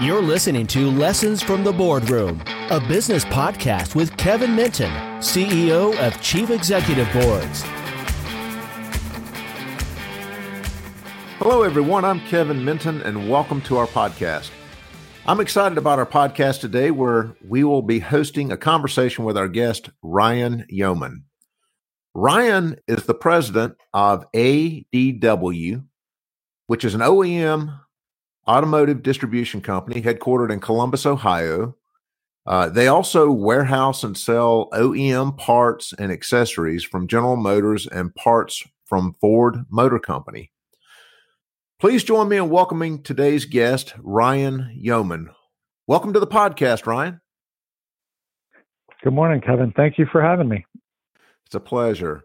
You're listening to Lessons from the Boardroom, a business podcast with Kevin Minton, CEO of Chief Executive Boards. Hello, everyone. I'm Kevin Minton, and welcome to our podcast. I'm excited about our podcast today, where we will be hosting a conversation with our guest, Ryan Yeoman. Ryan is the president of ADW, which is an OEM automotive distribution company headquartered in Columbus, Ohio. Uh, they also warehouse and sell OEM parts and accessories from General Motors and parts from Ford Motor Company. Please join me in welcoming today's guest, Ryan Yeoman. Welcome to the podcast, Ryan. Good morning, Kevin. Thank you for having me. It's a pleasure.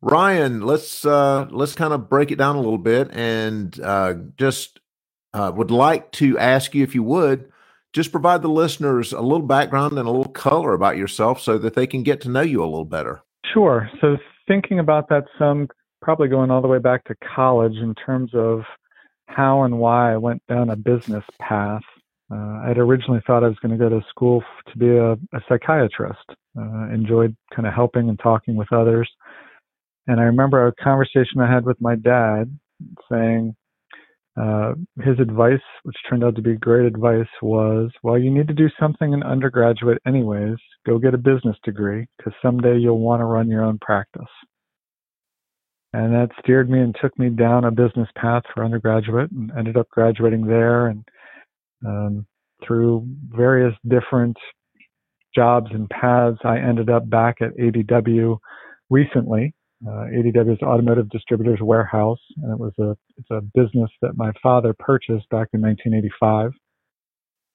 Ryan, let's uh, let's kind of break it down a little bit and uh, just uh, would like to ask you if you would just provide the listeners a little background and a little color about yourself so that they can get to know you a little better. Sure. So thinking about that some probably going all the way back to college in terms of how and why I went down a business path. Uh, I'd originally thought I was going to go to school to be a, a psychiatrist. Uh, enjoyed kind of helping and talking with others. And I remember a conversation I had with my dad saying, uh, his advice, which turned out to be great advice, was, well, you need to do something in undergraduate anyways. Go get a business degree because someday you'll want to run your own practice. And that steered me and took me down a business path for undergraduate and ended up graduating there and um, through various different jobs and paths, I ended up back at ADW recently uh, ADW is Automotive Distributors Warehouse, and it was a it's a business that my father purchased back in 1985.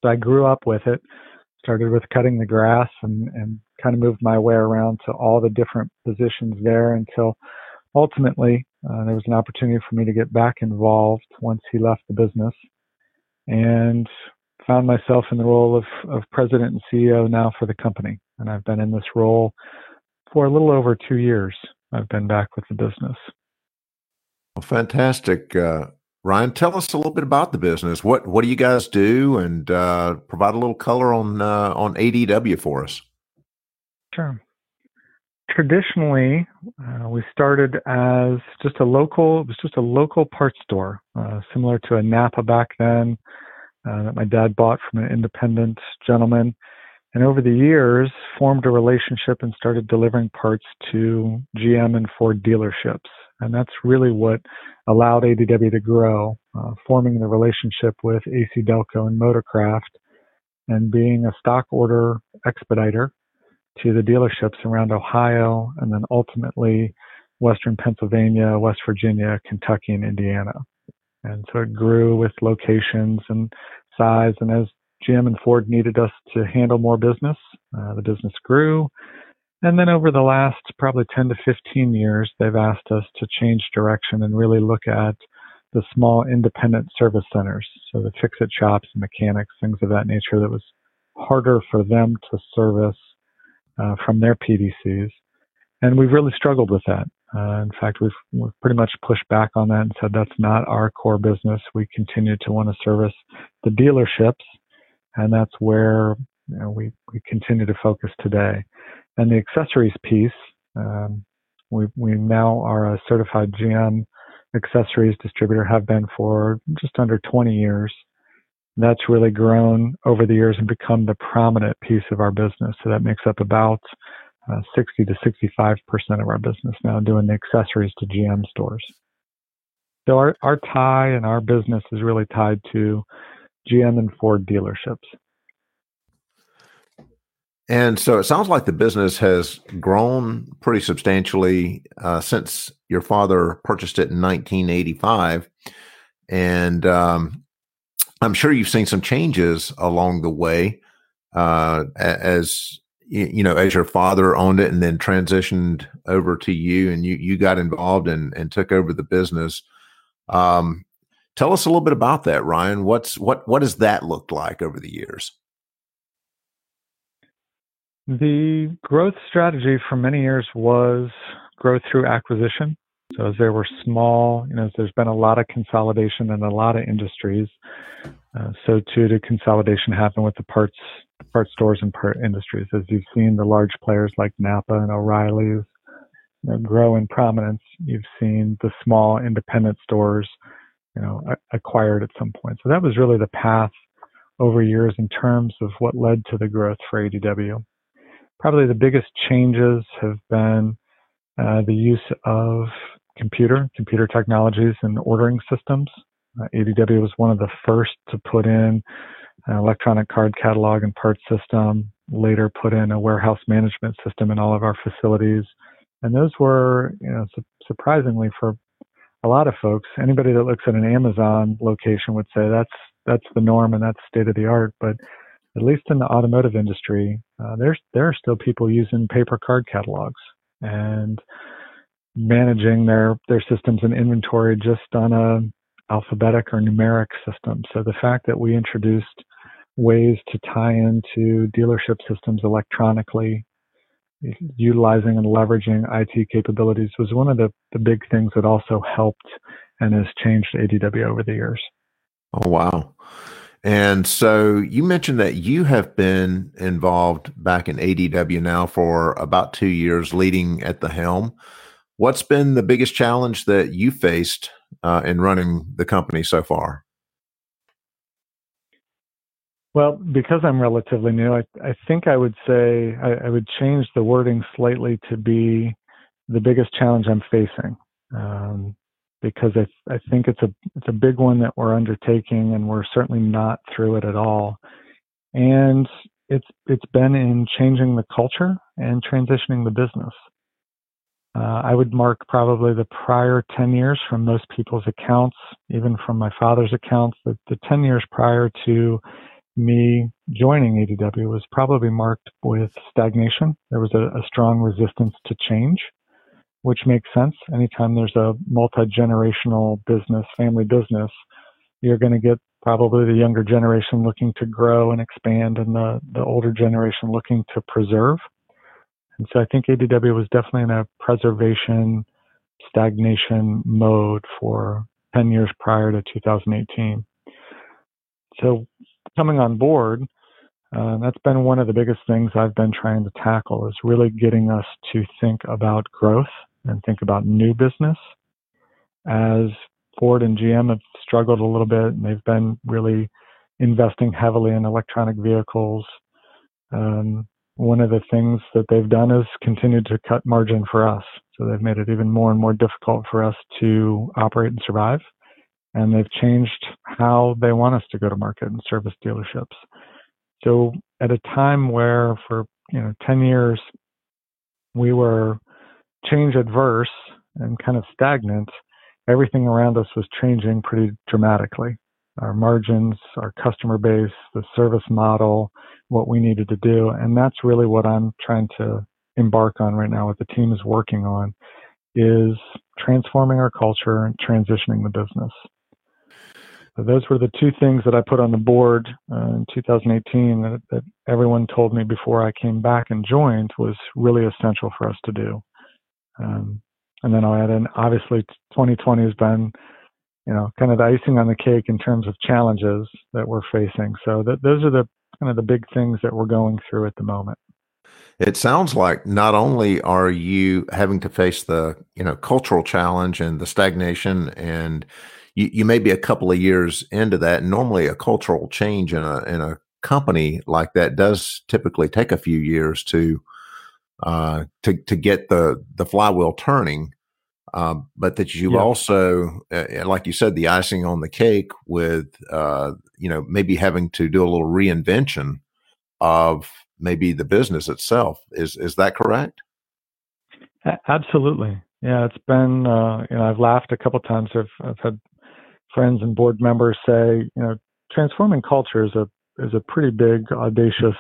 So I grew up with it. Started with cutting the grass and and kind of moved my way around to all the different positions there until ultimately uh, there was an opportunity for me to get back involved once he left the business, and found myself in the role of of president and CEO now for the company. And I've been in this role for a little over two years. I've been back with the business. Well, fantastic, uh, Ryan. Tell us a little bit about the business. What what do you guys do, and uh, provide a little color on uh, on ADW for us. Sure. Traditionally, uh, we started as just a local. It was just a local parts store, uh, similar to a Napa back then, uh, that my dad bought from an independent gentleman and over the years formed a relationship and started delivering parts to GM and Ford dealerships. And that's really what allowed ADW to grow, uh, forming the relationship with AC Delco and Motorcraft and being a stock order expediter to the dealerships around Ohio and then ultimately Western Pennsylvania, West Virginia, Kentucky, and Indiana. And so it grew with locations and size. And as GM and Ford needed us to handle more business. Uh, the business grew. And then over the last probably 10 to 15 years, they've asked us to change direction and really look at the small independent service centers. So the fix it shops, mechanics, things of that nature that was harder for them to service uh, from their PDCs. And we've really struggled with that. Uh, in fact, we've, we've pretty much pushed back on that and said that's not our core business. We continue to want to service the dealerships and that's where you know, we we continue to focus today. And the accessories piece, um, we we now are a certified GM accessories distributor, have been for just under 20 years. That's really grown over the years and become the prominent piece of our business. So that makes up about uh, 60 to 65 percent of our business now, doing the accessories to GM stores. So our our tie and our business is really tied to GM and Ford dealerships. And so it sounds like the business has grown pretty substantially uh, since your father purchased it in 1985. And um, I'm sure you've seen some changes along the way uh, as you know as your father owned it and then transitioned over to you and you you got involved and and took over the business um, Tell us a little bit about that, Ryan. What's what what has that looked like over the years? The growth strategy for many years was growth through acquisition. So as there were small, you know, there's been a lot of consolidation in a lot of industries. Uh, so too did consolidation happen with the parts part stores and part industries. As you've seen the large players like Napa and O'Reilly's you know, grow in prominence, you've seen the small independent stores, you know, acquired at some point. So that was really the path over years in terms of what led to the growth for ADW. Probably the biggest changes have been uh, the use of computer, computer technologies and ordering systems. Uh, ADW was one of the first to put in an electronic card catalog and parts system, later put in a warehouse management system in all of our facilities. And those were, you know, su- surprisingly for a lot of folks, anybody that looks at an Amazon location would say that's that's the norm and that's state of the art. But at least in the automotive industry, uh, there's there are still people using paper card catalogs and managing their their systems and inventory just on a alphabetic or numeric system. So the fact that we introduced ways to tie into dealership systems electronically, utilizing and leveraging IT capabilities was one of the, the big things that also helped and has changed ADW over the years. Oh, wow. And so you mentioned that you have been involved back in ADW now for about two years, leading at the helm. What's been the biggest challenge that you faced uh, in running the company so far? Well, because I'm relatively new, I, I think I would say I, I, would change the wording slightly to be the biggest challenge I'm facing. Um, because I, I think it's a it's a big one that we're undertaking, and we're certainly not through it at all. And it's it's been in changing the culture and transitioning the business. Uh, I would mark probably the prior 10 years from most people's accounts, even from my father's accounts, that the 10 years prior to me joining ADW was probably marked with stagnation. There was a, a strong resistance to change which makes sense. Anytime there's a multi generational business, family business, you're going to get probably the younger generation looking to grow and expand, and the, the older generation looking to preserve. And so I think ADW was definitely in a preservation stagnation mode for 10 years prior to 2018. So coming on board, uh, that's been one of the biggest things I've been trying to tackle is really getting us to think about growth and think about new business. As Ford and GM have struggled a little bit, and they've been really investing heavily in electronic vehicles. Um, one of the things that they've done is continued to cut margin for us. So they've made it even more and more difficult for us to operate and survive. And they've changed how they want us to go to market and service dealerships. So at a time where for, you know, 10 years, we were change adverse and kind of stagnant, everything around us was changing pretty dramatically. Our margins, our customer base, the service model, what we needed to do. And that's really what I'm trying to embark on right now, what the team is working on, is transforming our culture and transitioning the business. So those were the two things that I put on the board uh, in 2018 that, that everyone told me before I came back and joined was really essential for us to do. Um, and then I'll add in, obviously, 2020 has been, you know, kind of the icing on the cake in terms of challenges that we're facing. So that those are the kind of the big things that we're going through at the moment. It sounds like not only are you having to face the, you know, cultural challenge and the stagnation and you, you may be a couple of years into that. Normally a cultural change in a in a company like that does typically take a few years to uh, to to get the the flywheel turning. Um, but that you yeah. also, uh, like you said, the icing on the cake with uh, you know maybe having to do a little reinvention of maybe the business itself. Is is that correct? Absolutely. Yeah, it's been. Uh, you know, I've laughed a couple times. I've I've had friends and board members say, you know, transforming culture is a is a pretty big, audacious,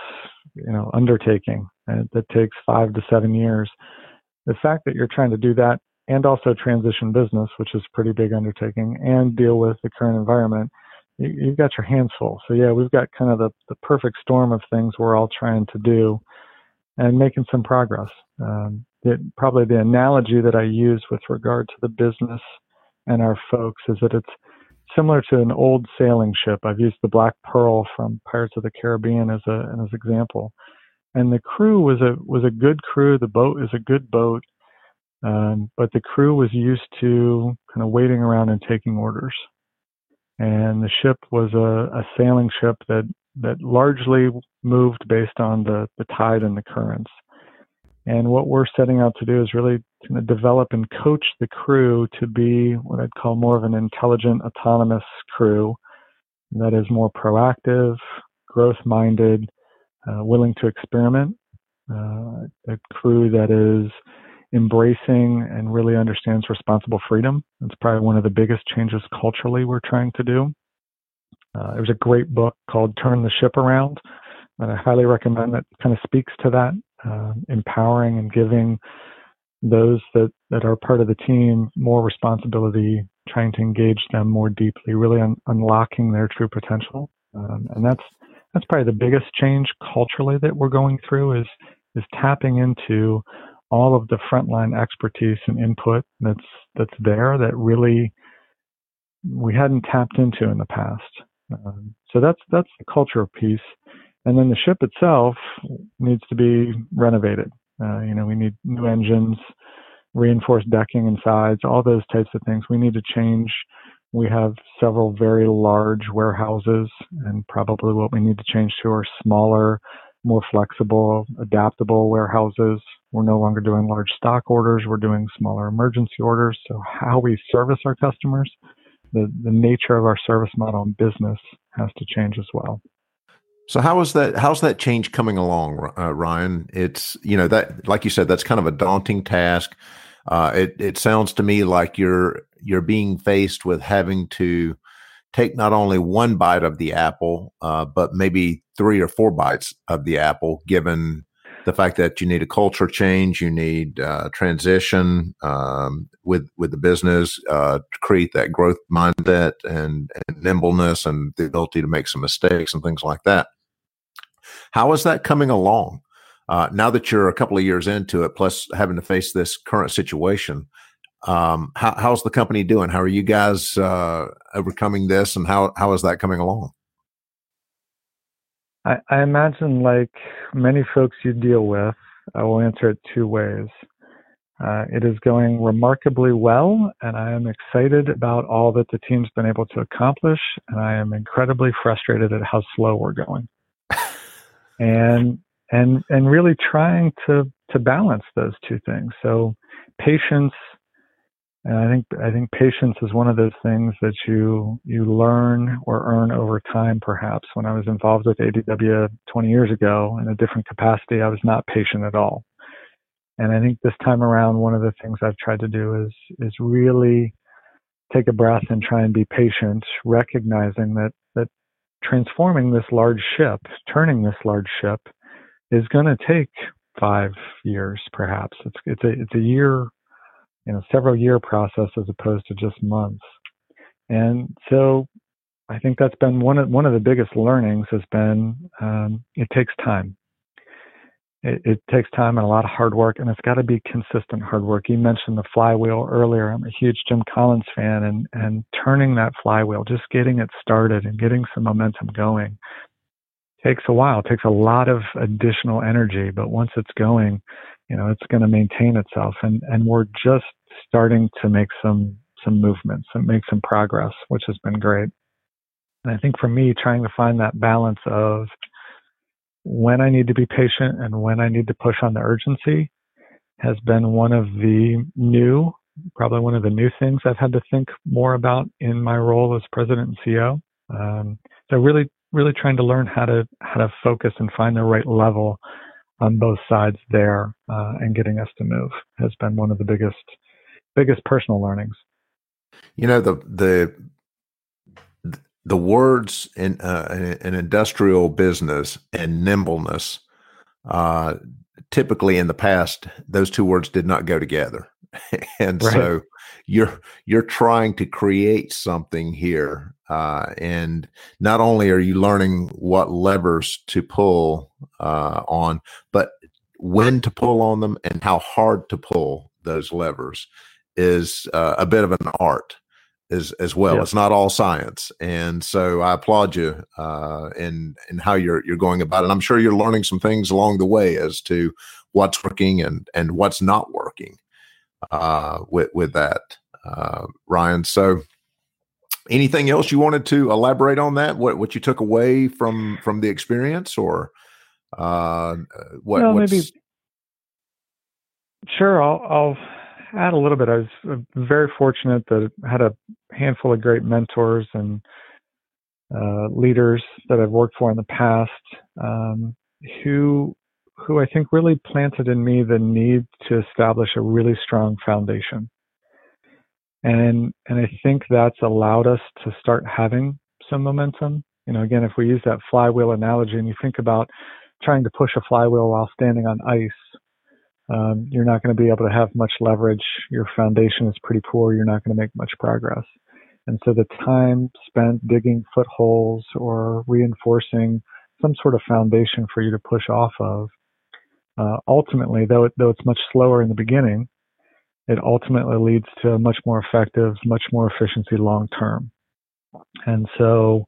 you know, undertaking that takes five to seven years. The fact that you're trying to do that and also transition business, which is a pretty big undertaking, and deal with the current environment, you, have got your hands full. So yeah, we've got kind of the, the perfect storm of things we're all trying to do and making some progress. Um, the, probably the analogy that I use with regard to the business and our folks is that it's similar to an old sailing ship. I've used the Black Pearl from Pirates of the Caribbean as a as an example, and the crew was a was a good crew. The boat is a good boat, um, but the crew was used to kind of waiting around and taking orders. And the ship was a, a sailing ship that that largely moved based on the, the tide and the currents. And what we're setting out to do is really kind of develop and coach the crew to be what I'd call more of an intelligent, autonomous crew that is more proactive, growth minded, uh, willing to experiment, uh, a crew that is embracing and really understands responsible freedom. That's probably one of the biggest changes culturally we're trying to do. Uh, there's a great book called Turn the Ship Around that I highly recommend that kind of speaks to that, uh, empowering and giving those that, that are part of the team more responsibility, trying to engage them more deeply, really un- unlocking their true potential. Um, and that's that's probably the biggest change culturally that we're going through is is tapping into all of the frontline expertise and input that's that's there that really we hadn't tapped into in the past. Um, so that's that's the cultural piece, and then the ship itself needs to be renovated. Uh, you know, we need new engines, reinforced decking and sides, all those types of things. We need to change. We have several very large warehouses, and probably what we need to change to are smaller, more flexible, adaptable warehouses. We're no longer doing large stock orders. We're doing smaller emergency orders. So how we service our customers the, the nature of our service model and business has to change as well. So how is that? How's that change coming along, uh, Ryan? It's you know that, like you said, that's kind of a daunting task. Uh, it it sounds to me like you're you're being faced with having to take not only one bite of the apple, uh, but maybe three or four bites of the apple, given the fact that you need a culture change, you need uh, transition um, with with the business uh, to create that growth mindset and, and, nimbleness and the ability to make some mistakes and things like that. How is that coming along? Uh, now that you're a couple of years into it, plus having to face this current situation, um, how, how's the company doing? How are you guys uh, overcoming this, and how how is that coming along? I, I imagine, like many folks you deal with, I will answer it two ways. Uh, it is going remarkably well, and I am excited about all that the team's been able to accomplish, and I am incredibly frustrated at how slow we're going. And and and really trying to to balance those two things. So patience and I think I think patience is one of those things that you you learn or earn over time. Perhaps when I was involved with ADW 20 years ago in a different capacity, I was not patient at all. And I think this time around, one of the things I've tried to do is is really take a breath and try and be patient, recognizing that transforming this large ship, turning this large ship, is going to take five years, perhaps. It's it's a it's a year you know several year process as opposed to just months. And so I think that's been one of one of the biggest learnings has been um, it takes time. It, it, takes time and a lot of hard work, and it's got to be consistent hard work. You mentioned the flywheel earlier. I'm a huge Jim Collins fan, and and turning that flywheel, just getting it started and getting some momentum going, takes a while. It takes a lot of additional energy, but once it's going, you know, it's going to maintain itself. And, and we're just starting to make some, some movements and make some progress, which has been great. And I think for me, trying to find that balance of when I need to be patient and when I need to push on the urgency has been one of the new, probably one of the new things I've had to think more about in my role as president and CEO. Um, so really, really trying to learn how to how to focus and find the right level on both sides there uh, and getting us to move has been one of the biggest biggest personal learnings. You know the the the words in uh, an industrial business and nimbleness. Uh, typically, in the past, those two words did not go together, and right. so you're you're trying to create something here uh, and not only are you learning what levers to pull uh, on but when to pull on them and how hard to pull those levers is uh, a bit of an art as as well. It's not all science, and so I applaud you uh, in in how you're you're going about it. I'm sure you're learning some things along the way as to what's working and and what's not working uh, with with that, uh, Ryan. So, anything else you wanted to elaborate on that? What what you took away from from the experience, or uh, what? Well, maybe. Sure, I'll, I'll add a little bit. I was uh, very fortunate that I had a handful of great mentors and uh, leaders that I've worked for in the past um, who who I think really planted in me the need to establish a really strong foundation. And and I think that's allowed us to start having some momentum. You know, again, if we use that flywheel analogy and you think about trying to push a flywheel while standing on ice, um, you're not going to be able to have much leverage. Your foundation is pretty poor. You're not going to make much progress. And so the time spent digging footholes or reinforcing some sort of foundation for you to push off of, uh, ultimately, though, it, though it's much slower in the beginning, it ultimately leads to much more effective, much more efficiency long term. And so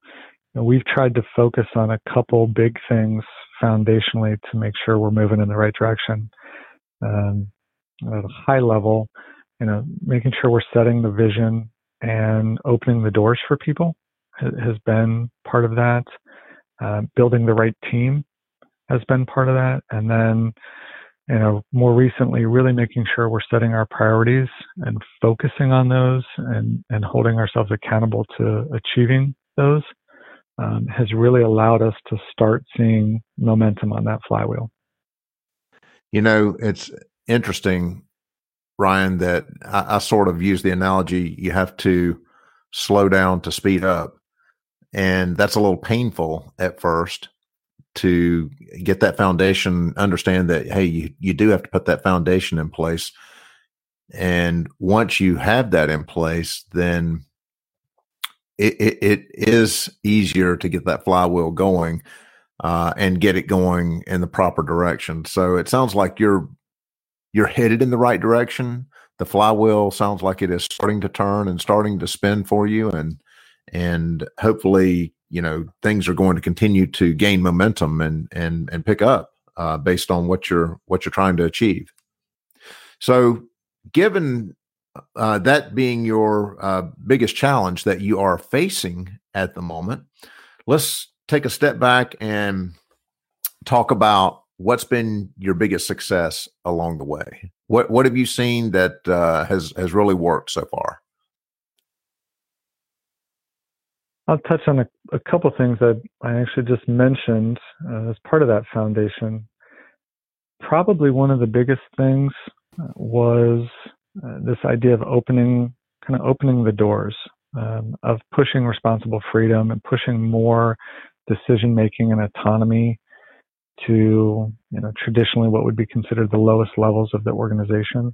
you know, we've tried to focus on a couple big things foundationally to make sure we're moving in the right direction um, at a high level, you know, making sure we're setting the vision and opening the doors for people has been part of that. Uh, building the right team has been part of that, and then you know more recently, really making sure we're setting our priorities and focusing on those, and and holding ourselves accountable to achieving those um, has really allowed us to start seeing momentum on that flywheel. You know, it's interesting, Ryan, that I, I sort of use the analogy you have to slow down to speed up. And that's a little painful at first to get that foundation, understand that, hey, you, you do have to put that foundation in place. And once you have that in place, then it, it, it is easier to get that flywheel going uh, and get it going in the proper direction. So it sounds like you're you're headed in the right direction. The flywheel sounds like it is starting to turn and starting to spin for you, and and hopefully you know things are going to continue to gain momentum and and and pick up uh, based on what you're what you're trying to achieve. So, given uh, that being your uh, biggest challenge that you are facing at the moment, let's take a step back and talk about what's been your biggest success along the way. What what have you seen that uh, has has really worked so far? I'll touch on a, a couple things that I actually just mentioned uh, as part of that foundation. Probably one of the biggest things uh, was uh, this idea of opening, kind of opening the doors um, of pushing responsible freedom and pushing more decision making and autonomy to you know traditionally what would be considered the lowest levels of the organization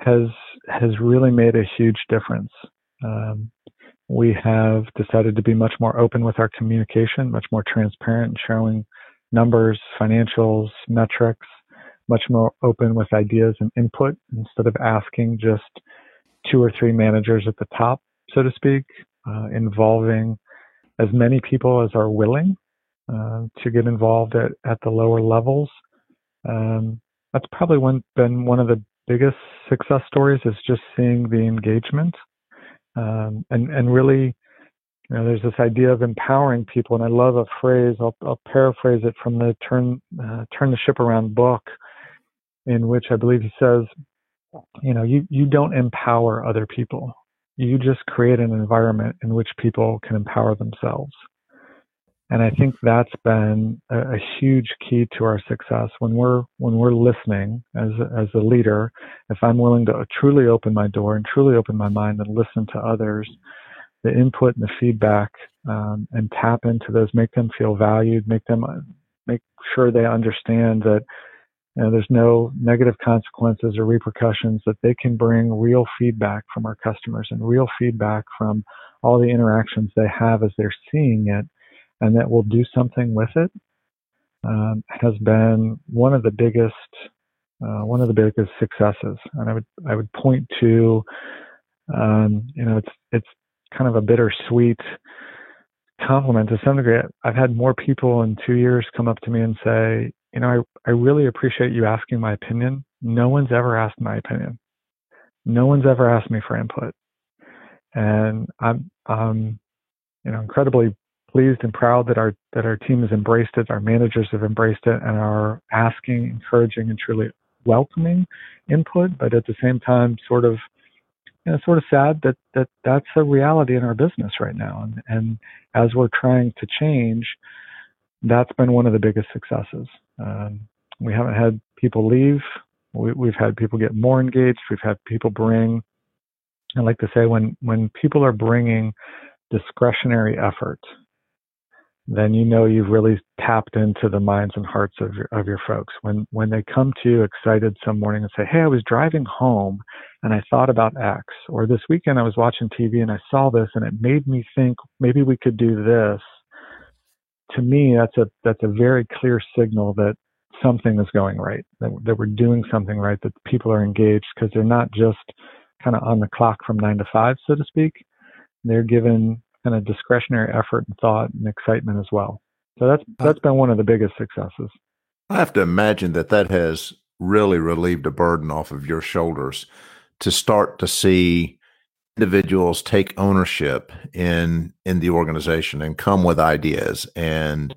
has has really made a huge difference. Um, we have decided to be much more open with our communication, much more transparent, showing numbers, financials, metrics, much more open with ideas and input instead of asking just two or three managers at the top, so to speak, uh, involving as many people as are willing uh, to get involved at, at the lower levels. Um, that's probably one, been one of the biggest success stories is just seeing the engagement um, and and really you know there's this idea of empowering people and I love a phrase I'll, I'll paraphrase it from the turn uh, turn the ship around book in which I believe he says you know you you don't empower other people you just create an environment in which people can empower themselves. And I think that's been a, a, huge key to our success when we're when we're listening as as a leader. If I'm willing to truly open my door and truly open my mind and listen to others, the input and the feedback, um, and tap into those, make them feel valued, make them make sure they understand that know, there's no negative consequences or repercussions that they can bring real feedback from our customers and real feedback from all the interactions they have as they're seeing it and that we'll do something with it um, has been one of the biggest uh, one of the biggest successes. And I would I would point to um, you know it's it's kind of a bittersweet compliment to some degree. I've had more people in two years come up to me and say, you know, I, I really appreciate you asking my opinion. No one's ever asked my opinion. No one's ever asked me for input. And I'm, um, you know, incredibly pleased and proud that our, that our team has embraced it. Our managers have embraced it and are asking, encouraging, and truly welcoming input, but at the same time, sort of, you know, sort of sad that, that that's a reality in our business right now. And, and as we're trying to change, that's been one of the biggest successes. Um, we haven't had people leave. We, have had people get more engaged. We've had people bring. I like to say when when people are bringing discretionary effort, then you know you've really tapped into the minds and hearts of your of your folks. When when they come to you excited some morning and say, "Hey, I was driving home and I thought about X," or this weekend I was watching TV and I saw this and it made me think maybe we could do this to me, that's a that's a very clear signal that something is going right, that, that we're doing something right, that people are engaged because they're not just kind of on the clock from nine to five, so to speak. They're given kind of discretionary effort and thought and excitement as well. So that's that's been one of the biggest successes. I have to imagine that that has really relieved a burden off of your shoulders to start to see individuals take ownership in in the organization and come with ideas. And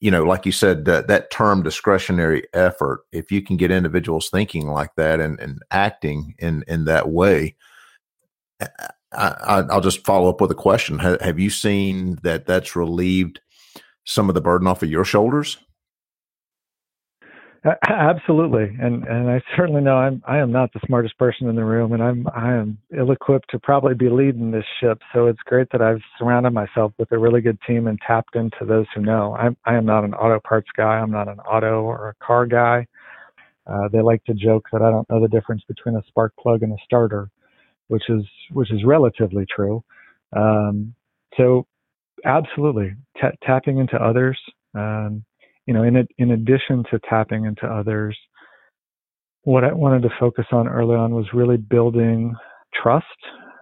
you know like you said that that term discretionary effort if you can get individuals thinking like that and, and acting in in that way I, will just follow up with a question. Have you seen that that's relieved some of the burden off of your shoulders Absolutely, and and I certainly know I'm I am not the smartest person in the room, and I'm I am ill equipped to probably be leading this ship. So it's great that I've surrounded myself with a really good team and tapped into those who know. I'm I am not an auto parts guy. I'm not an auto or a car guy. Uh, they like to joke that I don't know the difference between a spark plug and a starter, which is which is relatively true. Um, so absolutely t- tapping into others. Um, you know, in it, in addition to tapping into others, what I wanted to focus on early on was really building trust,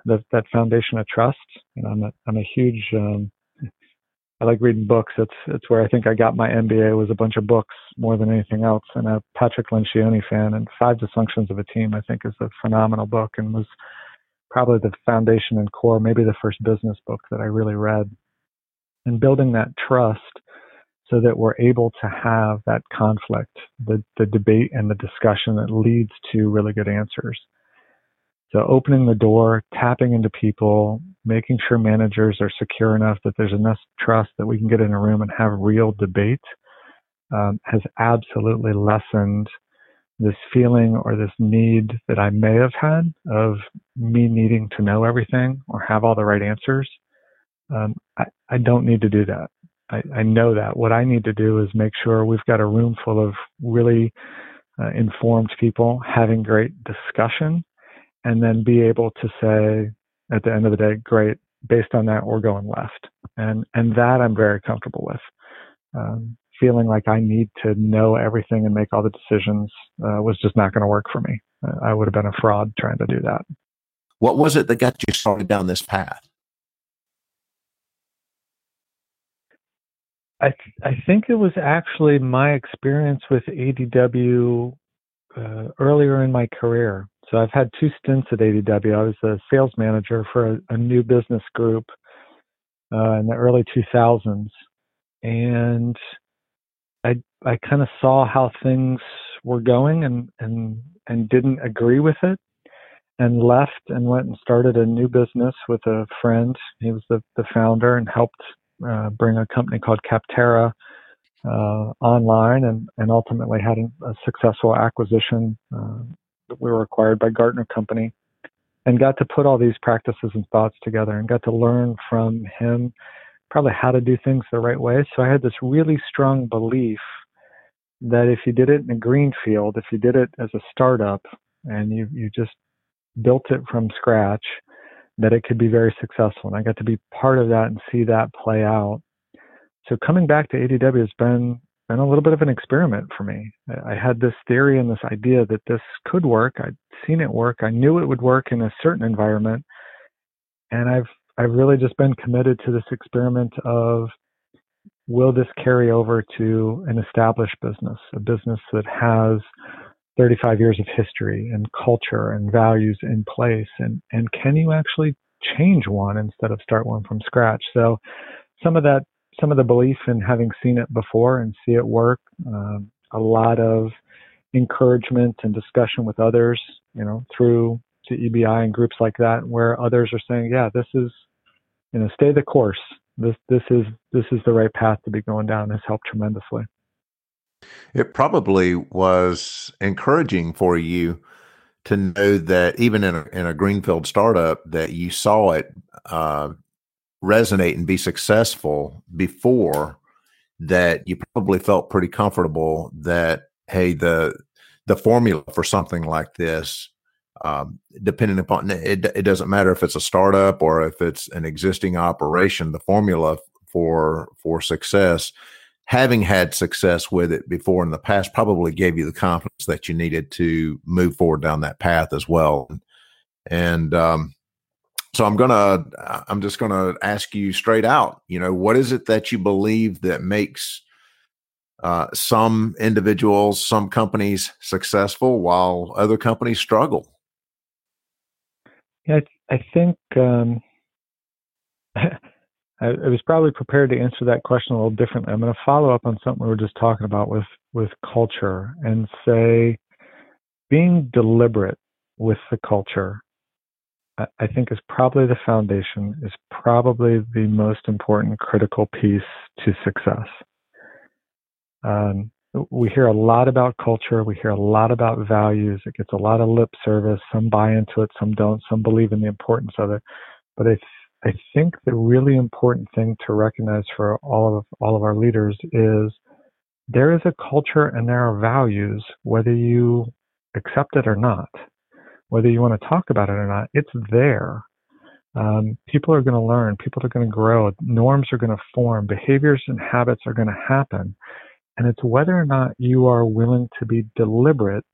that that foundation of trust. You know, I'm a I'm a huge um, I like reading books. It's it's where I think I got my MBA was a bunch of books more than anything else. And a Patrick Lencioni fan. And Five Dysfunctions of a Team I think is a phenomenal book and was probably the foundation and core, maybe the first business book that I really read. And building that trust so that we're able to have that conflict, the, the debate and the discussion that leads to really good answers. So opening the door, tapping into people, making sure managers are secure enough that there's enough trust that we can get in a room and have real debate um, has absolutely lessened this feeling or this need that I may have had of me needing to know everything or have all the right answers. Um, I, I don't need to do that. I, I know that. What I need to do is make sure we've got a room full of really uh, informed people having great discussion and then be able to say at the end of the day, great, based on that, we're going left. And, and that I'm very comfortable with. Um, feeling like I need to know everything and make all the decisions uh, was just not going to work for me. I would have been a fraud trying to do that. What was it that got you started down this path? I th- I think it was actually my experience with ADW uh, earlier in my career. So I've had two stints at ADW. I was a sales manager for a, a new business group uh, in the early 2000s, and I I kind of saw how things were going and and and didn't agree with it and left and went and started a new business with a friend. He was the, the founder and helped uh, bring a company called Capterra uh, online and, and ultimately had a, successful acquisition. Uh, we were acquired by Gartner Company and got to put all these practices and thoughts together and got to learn from him probably how to do things the right way. So I had this really strong belief that if you did it in a green field, if you did it as a startup and you, you just built it from scratch, that it could be very successful. And I got to be part of that and see that play out. So coming back to ADW has been been a little bit of an experiment for me. I had this theory and this idea that this could work. I'd seen it work. I knew it would work in a certain environment, and I've I've really just been committed to this experiment of will this carry over to an established business, a business that has 35 years of history and culture and values in place, and and can you actually change one instead of start one from scratch? So some of that some of the belief in having seen it before and see it work, um, a lot of encouragement and discussion with others, you know, through to EBI and groups like that, where others are saying, yeah, this is, you know, stay the course. This this is this is the right path to be going down. Has helped tremendously. It probably was encouraging for you to know that even in a, in a greenfield startup that you saw it uh, resonate and be successful before that you probably felt pretty comfortable that hey the the formula for something like this um, depending upon it, it doesn't matter if it's a startup or if it's an existing operation the formula for for success having had success with it before in the past probably gave you the confidence that you needed to move forward down that path as well and um, so I'm gonna, I'm just gonna ask you straight out. You know, what is it that you believe that makes uh, some individuals, some companies successful, while other companies struggle? Yeah, I, think um, I, was probably prepared to answer that question a little differently. I'm going to follow up on something we were just talking about with with culture and say being deliberate with the culture I think is probably the foundation, is probably the most important critical piece to success. Um, we hear a lot about culture. We hear a lot about values. It gets a lot of lip service. Some buy into it, some don't. Some believe in the importance of it. But I, I think the really important thing to recognize for all of all of our leaders is there is a culture and there are values, whether you accept it or not whether you want to talk about it or not, it's there. Um, people are going to learn, people are going to grow, norms are going to form, behaviors and habits are going to happen. And it's whether or not you are willing to be deliberate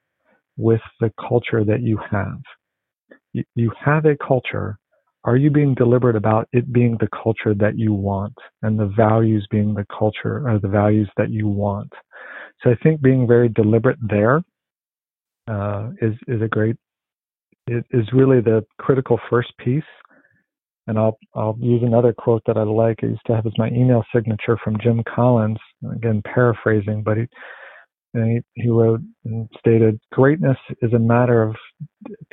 with the culture that you have. You, you have a culture. Are you being deliberate about it being the culture that you want and the values being the culture or the values that you want? So I think being very deliberate there uh, is is a great it is really the critical first piece. And I'll I'll use another quote that I like. I used to have as my email signature from Jim Collins. Again, paraphrasing, but he he, he wrote and stated, "Greatness is a matter of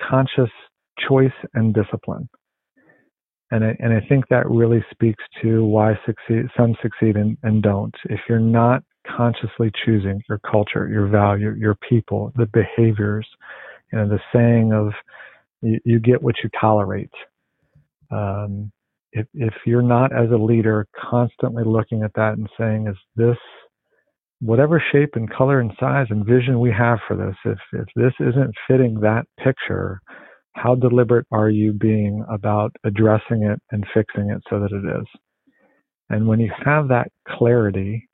conscious choice and discipline." And I, and I think that really speaks to why succeed, some succeed and, and don't. If you're not consciously choosing your culture, your value, your people, the behaviors, you know, the saying of you, you get what you tolerate. Um, if, if you're not as a leader constantly looking at that and saying, is this whatever shape and color and size and vision we have for this, if, if this isn't fitting that picture, how deliberate are you being about addressing it and fixing it so that it is? And when you have that clarity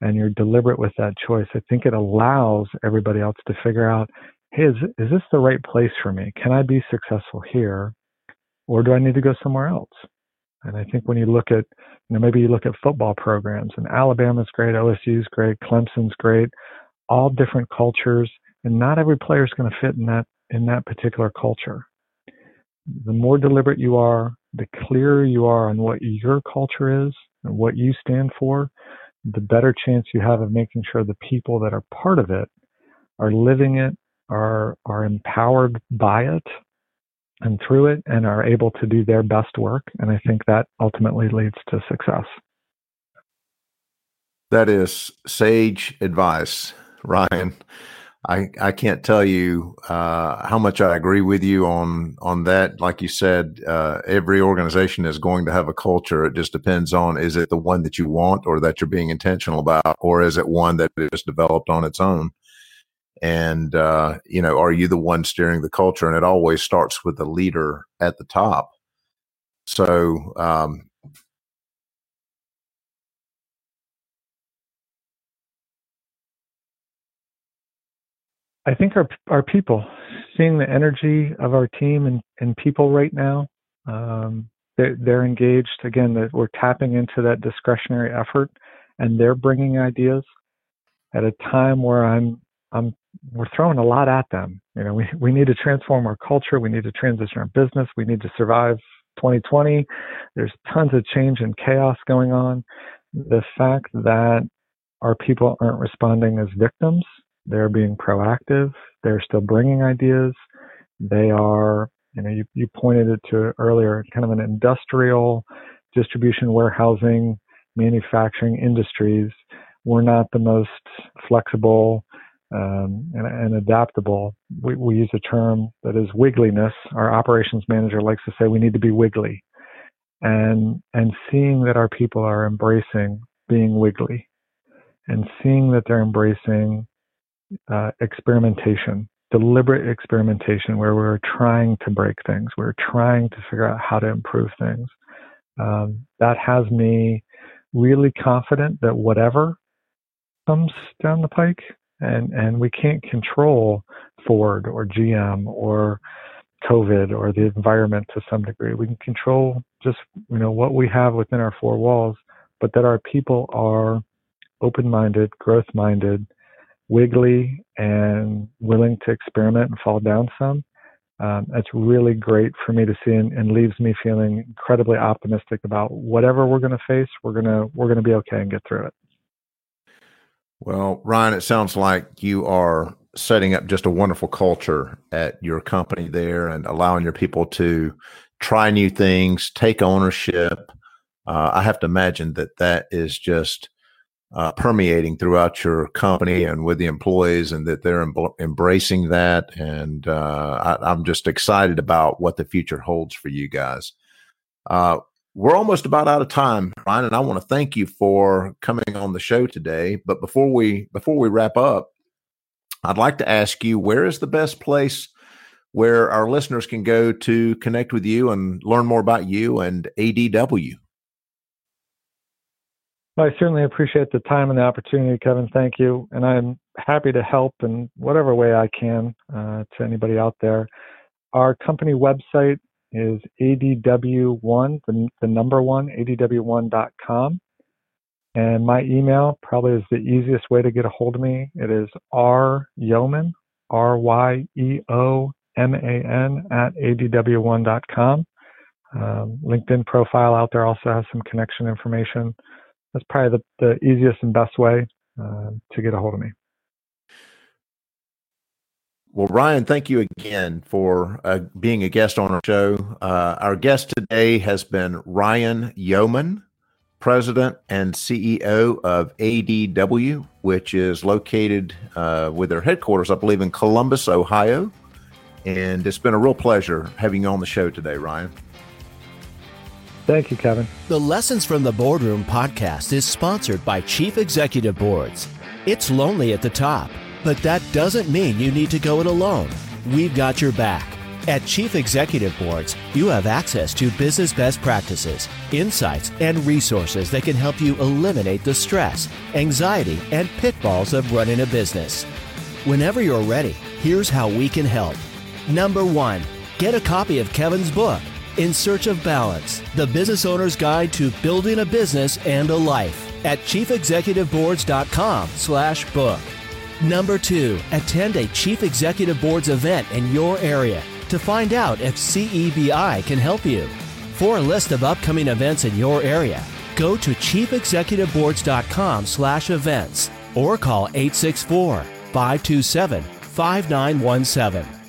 and you're deliberate with that choice, I think it allows everybody else to figure out hey, is, is this the right place for me? Can I be successful here? Or do I need to go somewhere else? And I think when you look at, you know, maybe you look at football programs and Alabama's great, OSU's great, Clemson's great, all different cultures, and not every player is going to fit in that in that particular culture. The more deliberate you are, the clearer you are on what your culture is and what you stand for, the better chance you have of making sure the people that are part of it are living it are are empowered by it and through it and are able to do their best work and i think that ultimately leads to success that is sage advice ryan i i can't tell you uh, how much i agree with you on on that. Like you said uh, every organization is going to have a culture. It just depends on is it the one that you want or that you're being intentional about or is it one that is developed on its own? And uh, you know are you the one steering the culture? And it always starts with the leader at the top. So um, I think our our people, seeing the energy of our team and, and people right now, um, they're, they're engaged. Again, that we're tapping into that discretionary effort, and they're bringing ideas at a time where I'm I'm we're throwing a lot at them. You know, we we need to transform our culture. We need to transition our business. We need to survive 2020. There's tons of change and chaos going on. The fact that our people aren't responding as victims they're being proactive. They're still bringing ideas. They are, you know, you, you pointed it to earlier, kind of an industrial distribution, warehousing, manufacturing industries. We're not the most flexible um, and, and, adaptable. We, we use a term that is wiggliness. Our operations manager likes to say we need to be wiggly, and and seeing that our people are embracing being wiggly, and seeing that they're embracing uh, experimentation, deliberate experimentation, where we're trying to break things, we're trying to figure out how to improve things. Um, that has me really confident that whatever comes down the pike, and and we can't control Ford or GM or COVID or the environment to some degree. We can control just you know what we have within our four walls, but that our people are open-minded, growth-minded, wiggly and willing to experiment and fall down some. Um, that's really great for me to see and, and leaves me feeling incredibly optimistic about whatever we're going to face. We're gonna we're gonna be okay and get through it. Well, Ryan, it sounds like you are setting up just a wonderful culture at your company there and allowing your people to try new things, take ownership. Uh, I have to imagine that that is just uh, permeating throughout your company and with the employees, and that they're em- embracing that. And uh, I, am just excited about what the future holds for you guys. Uh, we're almost about out of time, Ryan, and I want to thank you for coming on the show today. But before we before we wrap up, I'd like to ask you where is the best place where our listeners can go to connect with you and learn more about you and ADW. Well, I certainly appreciate the time and the opportunity, Kevin. Thank you. And I'm happy to help in whatever way I can uh, to anybody out there. Our company website is ADW1, the, the number one, ADW1.com. And my email probably is the easiest way to get a hold of me. It is R Yeoman, R Y E O M A N, at ADW1.com. Um, LinkedIn profile out there also has some connection information that's probably the, the easiest and best way uh, to get a hold of me. Well, Ryan, thank you again for uh, being a guest on our show. Uh, our guest today has been Ryan Yeoman, President and CEO of ADW, which is located uh, with their headquarters, I believe, in Columbus, Ohio. And it's been a real pleasure having you on the show today, Ryan. Thank you, Kevin. The Lessons from the Boardroom podcast is sponsored by Chief Executive Boards. It's lonely at the top, but that doesn't mean you need to go it alone. We've got your back. At Chief Executive Boards, you have access to business best practices, insights, and resources that can help you eliminate the stress, anxiety, and pitfalls of running a business. Whenever you're ready, here's how we can help. Number one, get a copy of Kevin's book. In Search of Balance, the business owner's guide to building a business and a life at chiefexecutiveboards.com slash book. Number two, attend a Chief Executive Boards event in your area to find out if CEBI can help you. For a list of upcoming events in your area, go to chiefexecutiveboards.com slash events or call 864 527 5917.